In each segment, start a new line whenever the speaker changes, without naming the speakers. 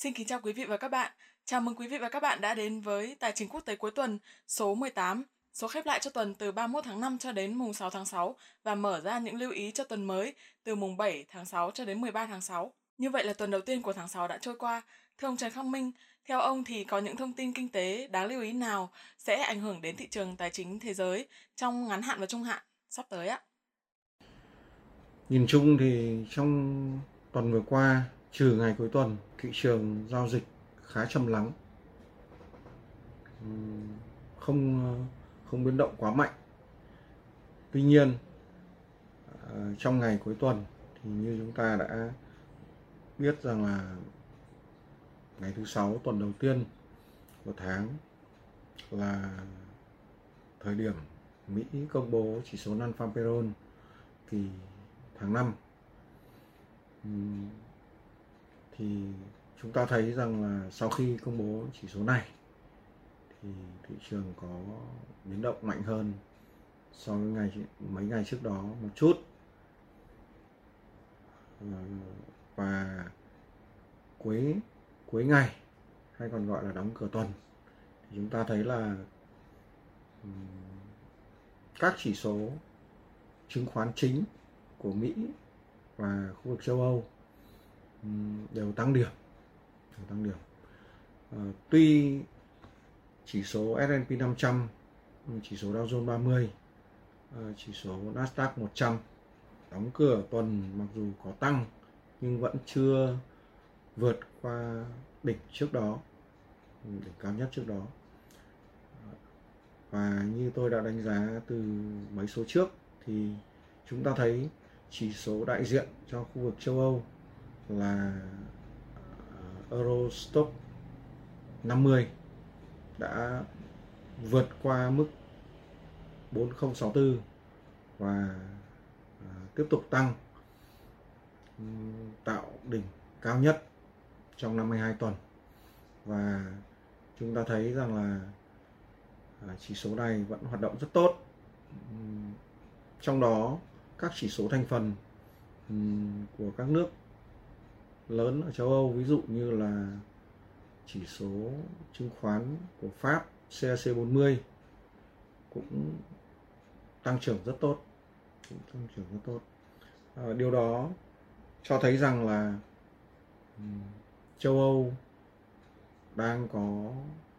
Xin kính chào quý vị và các bạn. Chào mừng quý vị và các bạn đã đến với Tài chính quốc tế cuối tuần số 18, số khép lại cho tuần từ 31 tháng 5 cho đến mùng 6 tháng 6 và mở ra những lưu ý cho tuần mới từ mùng 7 tháng 6 cho đến 13 tháng 6. Như vậy là tuần đầu tiên của tháng 6 đã trôi qua. Thưa ông Trần Khắc Minh, theo ông thì có những thông tin kinh tế đáng lưu ý nào sẽ ảnh hưởng đến thị trường tài chính thế giới trong ngắn hạn và trung hạn sắp tới ạ?
Nhìn chung thì trong tuần vừa qua, trừ ngày cuối tuần, thị trường giao dịch khá trầm lắng. Không ờ, không biến động quá mạnh. Tuy nhiên, ờ, trong ngày cuối tuần thì như chúng ta đã biết rằng là ngày thứ sáu tuần đầu tiên của tháng là thời điểm Mỹ công bố chỉ số non-farm payroll kỳ tháng 5 thì chúng ta thấy rằng là sau khi công bố chỉ số này, thì thị trường có biến động mạnh hơn so với ngày mấy ngày trước đó một chút. Ờ, và cuối cuối ngày, hay còn gọi là đóng cửa tuần, thì chúng ta thấy là các chỉ số chứng khoán chính của Mỹ và khu vực châu Âu đều tăng điểm. Đều tăng điểm. À, tuy chỉ số S&P 500 chỉ số Dow Jones 30 à, ờ, chỉ số Nasdaq 100 đóng cửa tuần mặc dù có tăng nhưng vẫn chưa vượt qua đỉnh trước đó đỉnh cao nhất trước đó. Và như tôi đã đánh giá từ mấy số trước thì chúng ta thấy chỉ số đại diện cho khu vực châu Âu là ờ, Eurostock 50 đã vượt qua mức 4064 và ờ, tiếp tục tăng tạo đỉnh cao nhất trong 52 tuần. Và chúng ta thấy rằng là ờ, chỉ số này vẫn hoạt động rất tốt. Trong đó các chỉ số thành phần của các nước lớn ở châu Âu ví dụ như là chỉ số chứng khoán của Pháp CAC 40 cũng tăng trưởng rất tốt cũng tăng trưởng rất tốt à, điều đó cho thấy rằng là châu Âu đang có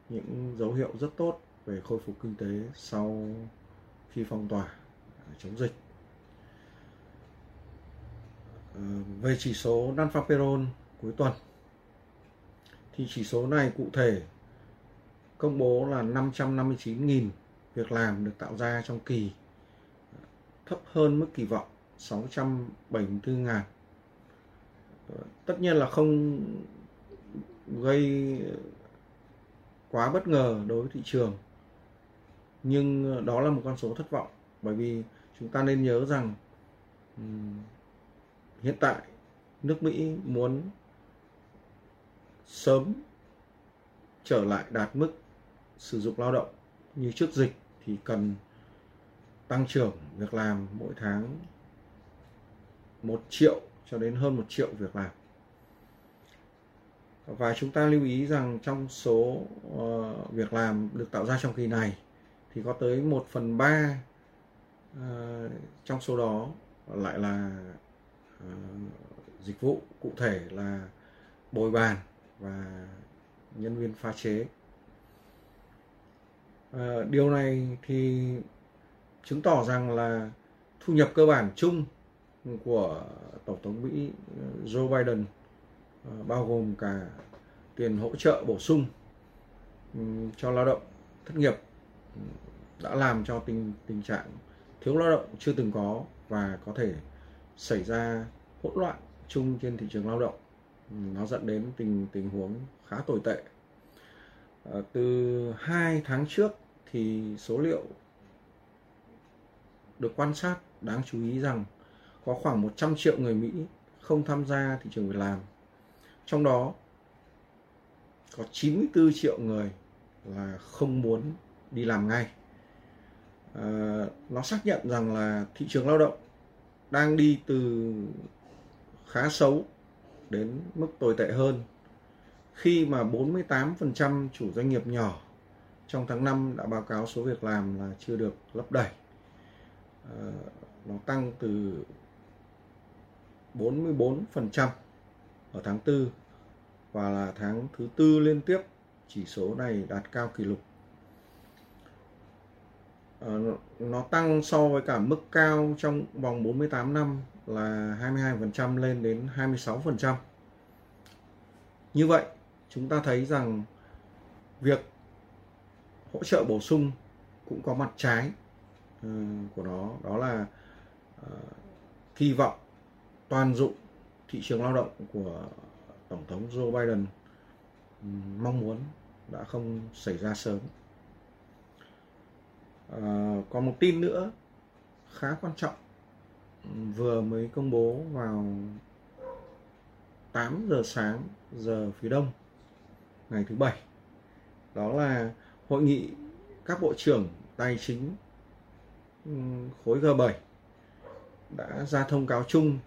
những dấu hiệu rất tốt về khôi phục kinh tế sau khi phong tỏa chống dịch. Ờ, về chỉ số non-farm cuối tuần, thì chỉ số này cụ thể công bố là 559.000 việc làm được tạo ra trong kỳ, thấp hơn mức kỳ vọng 674.000 ờ, tất nhiên là không gây quá bất ngờ đối với thị trường, nhưng đó là một con số thất vọng, bởi vì chúng ta nên nhớ rằng hiện tại nước Mỹ muốn sớm trở lại đạt mức sử dụng lao động như trước dịch thì cần tăng trưởng việc làm mỗi tháng một triệu cho đến hơn một triệu việc làm. Và chúng ta lưu ý rằng trong số uh, việc làm được tạo ra trong kỳ này thì có tới 1 phần 3 uh, ờ, trong số đó lại là Ờ, dịch vụ cụ thể là bồi bàn và nhân viên pha chế. Ờ, điều này thì chứng tỏ rằng là thu nhập cơ bản chung của tổng thống mỹ ờ, joe biden bao gồm cả tiền hỗ trợ bổ sung ừ, cho lao động thất nghiệp ừ, đã làm cho tình tình trạng thiếu lao động chưa từng có và có thể xảy ra hỗn loạn chung trên thị trường lao động. Ừ, nó dẫn đến tình tình huống khá tồi tệ. À, từ hai tháng trước thì số liệu được quan sát đáng chú ý rằng có khoảng 100 triệu người Mỹ không tham gia thị trường việc làm. Trong đó có 94 triệu người là không muốn đi làm ngay. À, nó xác nhận rằng là thị trường lao động đang đi từ khá xấu đến mức tồi tệ hơn khi mà 48% chủ doanh nghiệp nhỏ trong tháng 5 đã báo cáo số việc làm là chưa được lấp đầy. À, nó tăng từ 44% ở tháng 4 và là tháng thứ tư liên tiếp chỉ số này đạt cao kỷ lục. Ờ, nó tăng so với cả mức cao trong vòng 48 năm là 22% lên đến 26%. Như vậy, chúng ta thấy rằng việc hỗ trợ bổ sung cũng có mặt trái ờ, của nó đó là uh, kỳ vọng toàn dụng thị trường lao động của tổng thống Joe Biden mong muốn đã không xảy ra sớm. Uh, còn một tin nữa khá quan trọng vừa mới công bố vào 8 giờ sáng giờ phía đông ngày thứ bảy. Đó là hội nghị các bộ trưởng tài chính khối G7 đã ra thông cáo chung.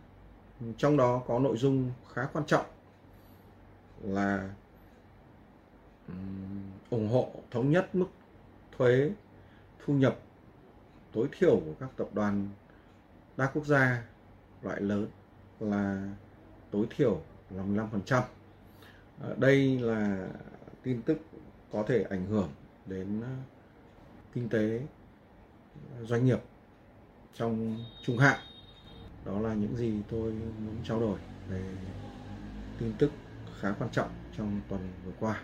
Trong đó có nội dung khá quan trọng là ủng hộ thống nhất mức thuế thu nhập tối thiểu của các tập đoàn đa quốc gia loại lớn là tối thiểu là 15%. À, đây là tin tức có thể ảnh hưởng đến à, kinh tế doanh nghiệp trong trung hạn. Đó là những gì tôi muốn trao đổi về tin tức khá quan trọng trong tuần vừa qua.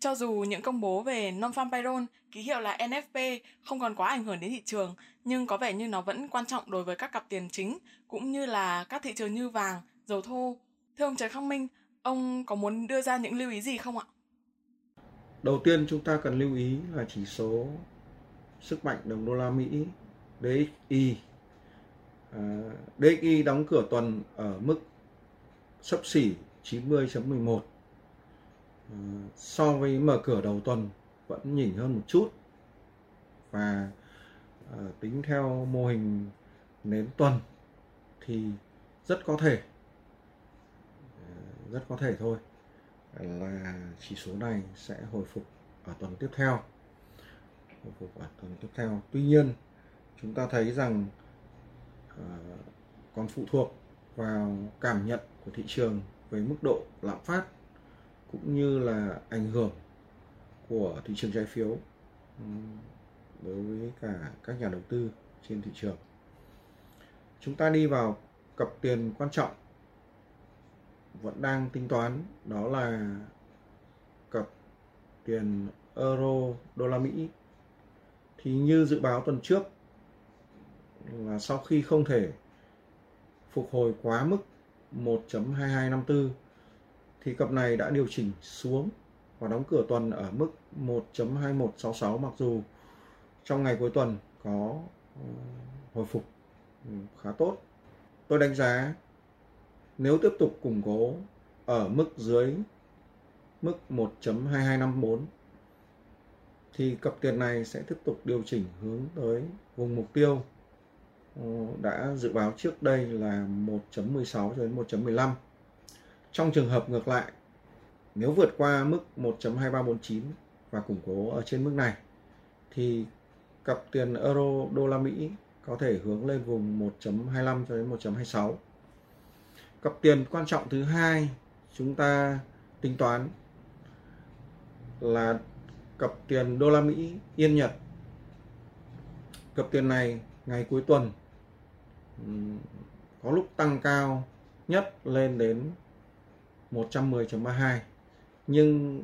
Cho dù những công bố về non-farm payroll, ký hiệu là NFP không còn quá ảnh hưởng đến thị trường, nhưng có vẻ như nó vẫn quan trọng đối với các cặp tiền chính, cũng như là các thị trường như vàng, dầu thô. Thưa ông Trần Khắc Minh, ông có muốn đưa ra những lưu ý gì không ạ?
Đầu tiên chúng ta cần lưu ý là chỉ số sức mạnh đồng đô la Mỹ DXY. À, DXY đóng cửa tuần ở mức sấp xỉ 90.11 Ờ, so với mở cửa đầu tuần vẫn nhỉnh hơn một chút. Và uh, tính theo mô hình nến tuần thì rất có thể ờ, rất có thể thôi là chỉ số này sẽ hồi phục ở tuần tiếp theo. Hồi phục ở tuần tiếp theo. Tuy nhiên chúng ta thấy rằng uh, còn phụ thuộc vào cảm nhận của thị trường về mức độ lạm phát cũng như là ảnh hưởng của thị trường trái phiếu ừ, đối với cả các nhà đầu tư trên thị trường. Chúng ta đi vào cặp tiền quan trọng vẫn đang tính toán, đó là cặp tiền euro đô la Mỹ. Thì như dự báo tuần trước là sau khi không thể phục hồi quá mức 1.2254 thì cặp này đã điều chỉnh xuống và đóng cửa tuần ở mức 1.2166 mặc dù trong ngày cuối tuần có ờ, hồi phục ừ, khá tốt. Tôi đánh giá nếu tiếp tục củng cố ở mức dưới mức 1.2254 thì cặp tiền này sẽ tiếp tục điều chỉnh hướng tới vùng mục tiêu ờ, đã dự báo trước đây là 1.16 cho đến 1.15 trong trường hợp ngược lại, nếu vượt qua mức 1.2349 và củng cố ở trên mức này thì cặp tiền euro đô la Mỹ có thể hướng lên vùng 1.25 cho đến 1.26. Cặp tiền quan trọng thứ hai chúng ta tính toán là cặp tiền đô la Mỹ yên Nhật. Cặp tiền này ngày cuối tuần có lúc tăng cao nhất lên đến 110.32 nhưng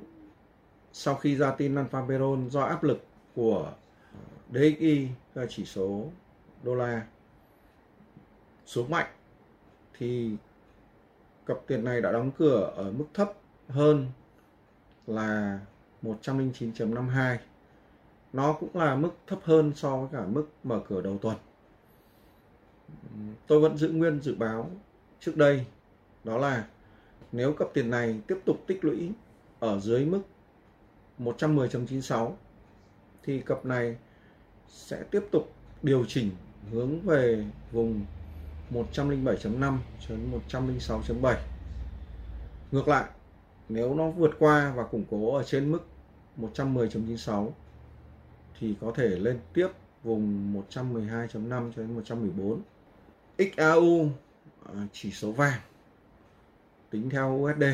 sau khi ra tin Alphaberon do áp lực của DXY và chỉ số đô la xuống mạnh, thì cặp tiền này đã đóng cửa ở mức thấp hơn là 109.52 nó cũng là mức thấp hơn so với cả mức mở cửa đầu tuần. Tôi vẫn giữ nguyên dự báo trước đây, đó là nếu cặp tiền này tiếp tục tích lũy ở dưới mức 110.96 thì cặp này sẽ tiếp tục điều chỉnh hướng về vùng 107.5 đến 106.7. Ngược lại, nếu nó vượt qua và củng cố ở trên mức 110.96 thì có thể lên tiếp vùng 112.5 cho đến 114. XAU chỉ số vàng tính theo USD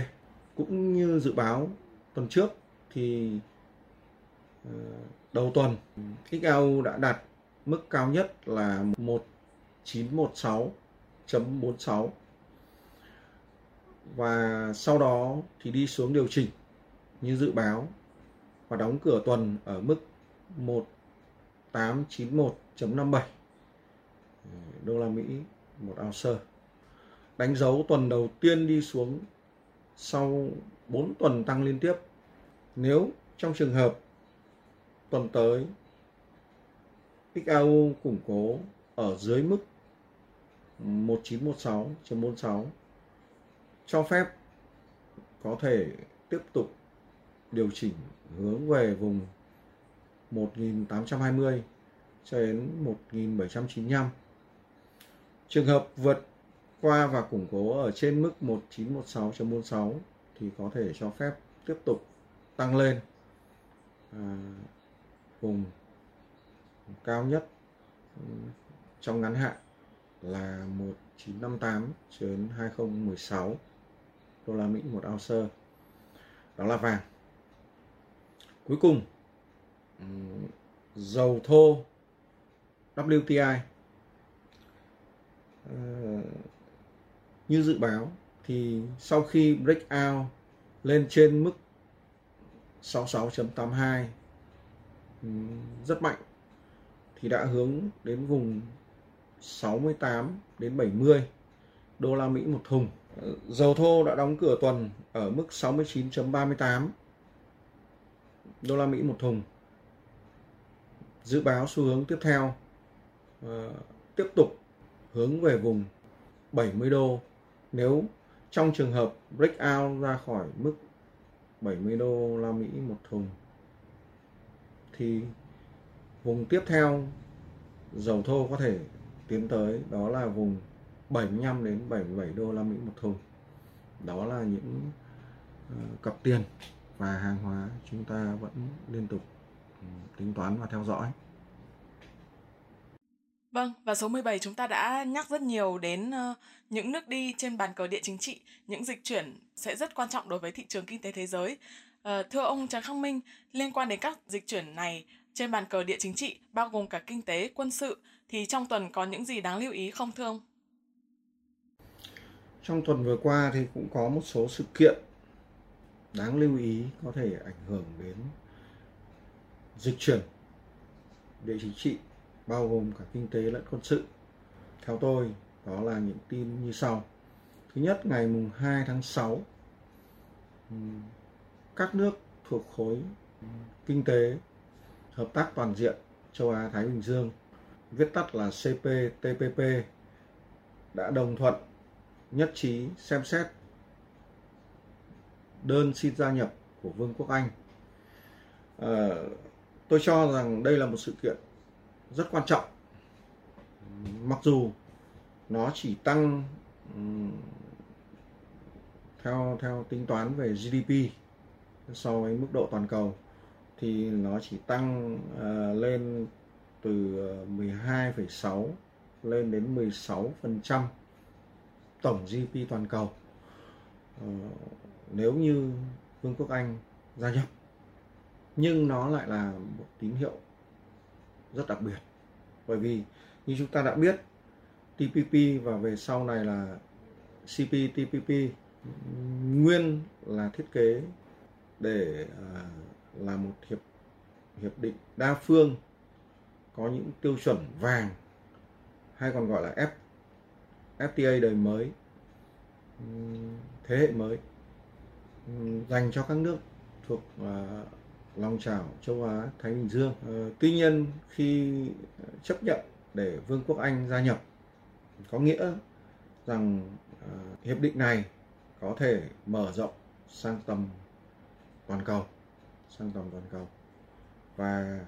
cũng như dự báo, tuần trước thì ờ, đầu tuần XAU đã đạt mức cao nhất là 1916.46 và sau đó thì đi xuống điều chỉnh như dự báo và đóng cửa tuần ở mức 1891.57 ờ, đô la Mỹ, một ounce. Đánh dấu tuần đầu tiên đi xuống sau 4 tuần tăng liên tiếp. Nếu trong trường hợp tuần tới XAU củng cố ở dưới mức 1916.46 cho phép có thể tiếp tục điều chỉnh hướng về vùng 1820 cho đến 1795. Trường hợp vượt qua và củng cố ở trên mức 1916.46 thì có thể cho phép tiếp tục tăng lên à, vùng cao nhất trong ngắn hạn là 1958 đến 2016 đô la Mỹ một ounce. Đó là vàng. Cuối cùng dầu thô WTI ờ, như dự báo thì sau khi breakout lên trên mức 66.82 rất mạnh thì đã hướng đến vùng 68 đến 70 đô la Mỹ một thùng. Dầu thô đã đóng cửa tuần ở mức 69.38 đô la Mỹ một thùng. Dự báo xu hướng tiếp theo uh, tiếp tục hướng về vùng 70 đô nếu trong trường hợp breakout ra khỏi mức 70 đô la Mỹ một thùng, thì vùng tiếp theo dầu thô có thể tiến tới, đó là vùng 75 đến 77 đô la Mỹ một thùng. Đó là những ờ, cặp tiền và hàng hóa chúng ta vẫn liên tục ừ, tính toán và theo dõi.
Vâng, và số 17 chúng ta đã nhắc rất nhiều đến uh, những nước đi trên bàn cờ địa chính trị, những dịch chuyển sẽ rất quan trọng đối với thị trường kinh tế thế giới. Uh, thưa ông Trần Khắc Minh, liên quan đến các dịch chuyển này trên bàn cờ địa chính trị, bao gồm cả kinh tế, quân sự, thì trong tuần có những gì đáng lưu ý không thưa ông?
Trong tuần vừa qua thì cũng có một số sự kiện đáng lưu ý có thể ảnh hưởng đến dịch chuyển địa chính trị bao gồm cả kinh tế lẫn quân sự. Theo tôi, đó là những tin như sau. Thứ nhất, ngày mùng 2 tháng 6, các nước thuộc khối kinh tế hợp tác toàn diện châu Á Thái Bình Dương, viết tắt là CPTPP đã đồng thuận nhất trí xem xét đơn xin gia nhập của Vương quốc Anh. À, tôi cho rằng đây là một sự kiện rất quan trọng. Mặc dù nó chỉ tăng theo theo tính toán về GDP so với mức độ toàn cầu thì nó chỉ tăng uh, lên từ ờ, 12,6 lên đến 16% tổng GDP toàn cầu uh, nếu như Vương quốc Anh gia nhập nhưng nó lại là một tín hiệu rất đặc biệt. Bởi vì như chúng ta đã biết TPP và về sau này là CPTPP nguyên là thiết kế để à, là một hiệp hiệp định đa phương có những tiêu chuẩn vàng hay còn gọi là F, FTA đời mới thế hệ mới dành cho các nước thuộc à, lòng chảo châu Á Thái Bình Dương. Ờ, tuy nhiên khi ờ, chấp nhận để Vương quốc Anh gia nhập có nghĩa rằng uh, hiệp định này có thể mở rộng sang tầm toàn cầu sang tầm toàn cầu và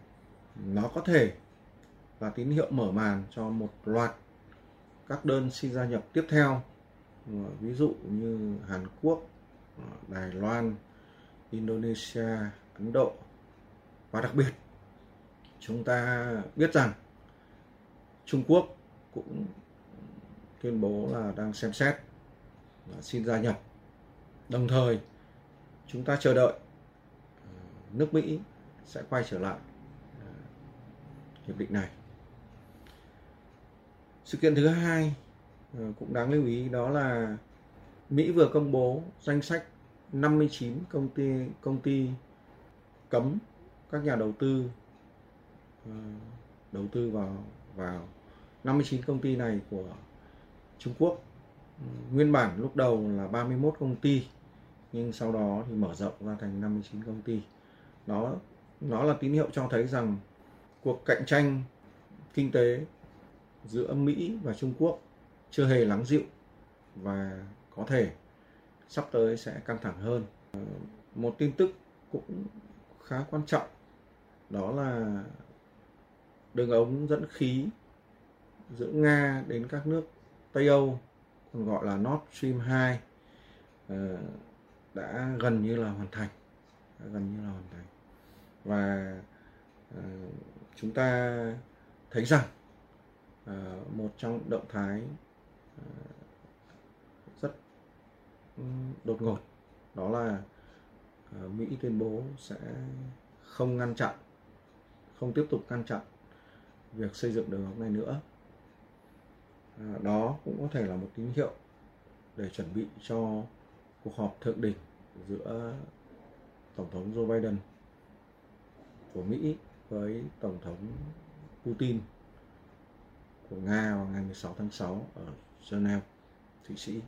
nó có thể là tín hiệu mở màn cho một loạt các đơn xin gia nhập tiếp theo ví dụ như Hàn Quốc, Đài Loan, Indonesia, Ấn Độ và đặc biệt, chúng ta biết rằng Trung Quốc cũng tuyên bố là đang xem xét và xin gia nhập. Đồng thời, chúng ta chờ đợi ờ, nước Mỹ sẽ quay trở lại ờ, hiệp định này. Sự kiện thứ hai ờ, cũng đáng lưu ý đó là Mỹ vừa công bố danh sách 59 công ty công ty cấm các nhà đầu tư ờ, đầu tư vào vào 59 công ty này của Trung Quốc. Ừ, nguyên bản lúc đầu là 31 công ty, nhưng sau đó thì mở rộng ra thành 59 công ty. Đó, nó là tín hiệu cho thấy rằng cuộc cạnh tranh kinh tế giữa Mỹ và Trung Quốc chưa hề lắng dịu và có thể sắp tới sẽ căng thẳng hơn. Ờ, một tin tức cũng khá quan trọng. Đó là đường ống dẫn khí giữa Nga đến các nước Tây Âu, còn gọi là Nord Stream 2 ờ, đã gần như là hoàn thành. Đã gần như là hoàn thành. Và ờ, chúng ta thấy rằng ờ, một trong động thái rất đột ngột đó là Ờ, Mỹ tuyên bố sẽ không ngăn chặn không tiếp tục ngăn chặn việc xây dựng đường ống này nữa ờ, đó cũng có thể là một tín hiệu để chuẩn bị cho cuộc họp thượng đỉnh giữa tổng thống Joe Biden của Mỹ với tổng thống Putin của Nga vào ngày 16 tháng 6 ở Geneva, Thụy Sĩ.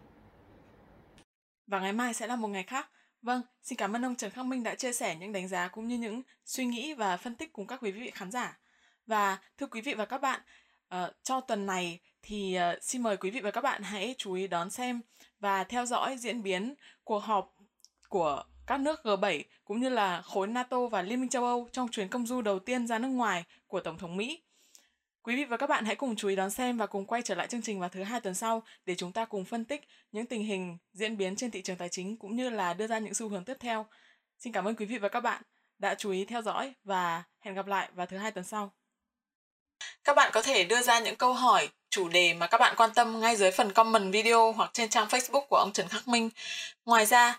Và ngày mai sẽ là một ngày khác. Vâng, xin cảm ơn ông Trần Khắc Minh đã chia sẻ những đánh giá cũng như những suy nghĩ và phân tích cùng các quý vị khán giả. Và thưa quý vị và các bạn, uh, cho tuần này thì uh, xin mời quý vị và các bạn hãy chú ý đón xem và theo dõi diễn biến cuộc họp của các nước G7 cũng như là khối NATO và Liên minh châu Âu trong chuyến công du đầu tiên ra nước ngoài của Tổng thống Mỹ. Quý vị và các bạn hãy cùng chú ý đón xem và cùng quay trở lại chương trình vào thứ hai tuần sau để chúng ta cùng phân tích những tình hình diễn biến trên thị trường tài chính cũng như là đưa ra những xu hướng tiếp theo. Xin cảm ơn quý vị và các bạn đã chú ý theo dõi và hẹn gặp lại vào thứ hai tuần sau. Các bạn có thể đưa ra những câu hỏi, chủ đề mà các bạn quan tâm ngay dưới phần comment video hoặc trên trang Facebook của ông Trần Khắc Minh. Ngoài ra,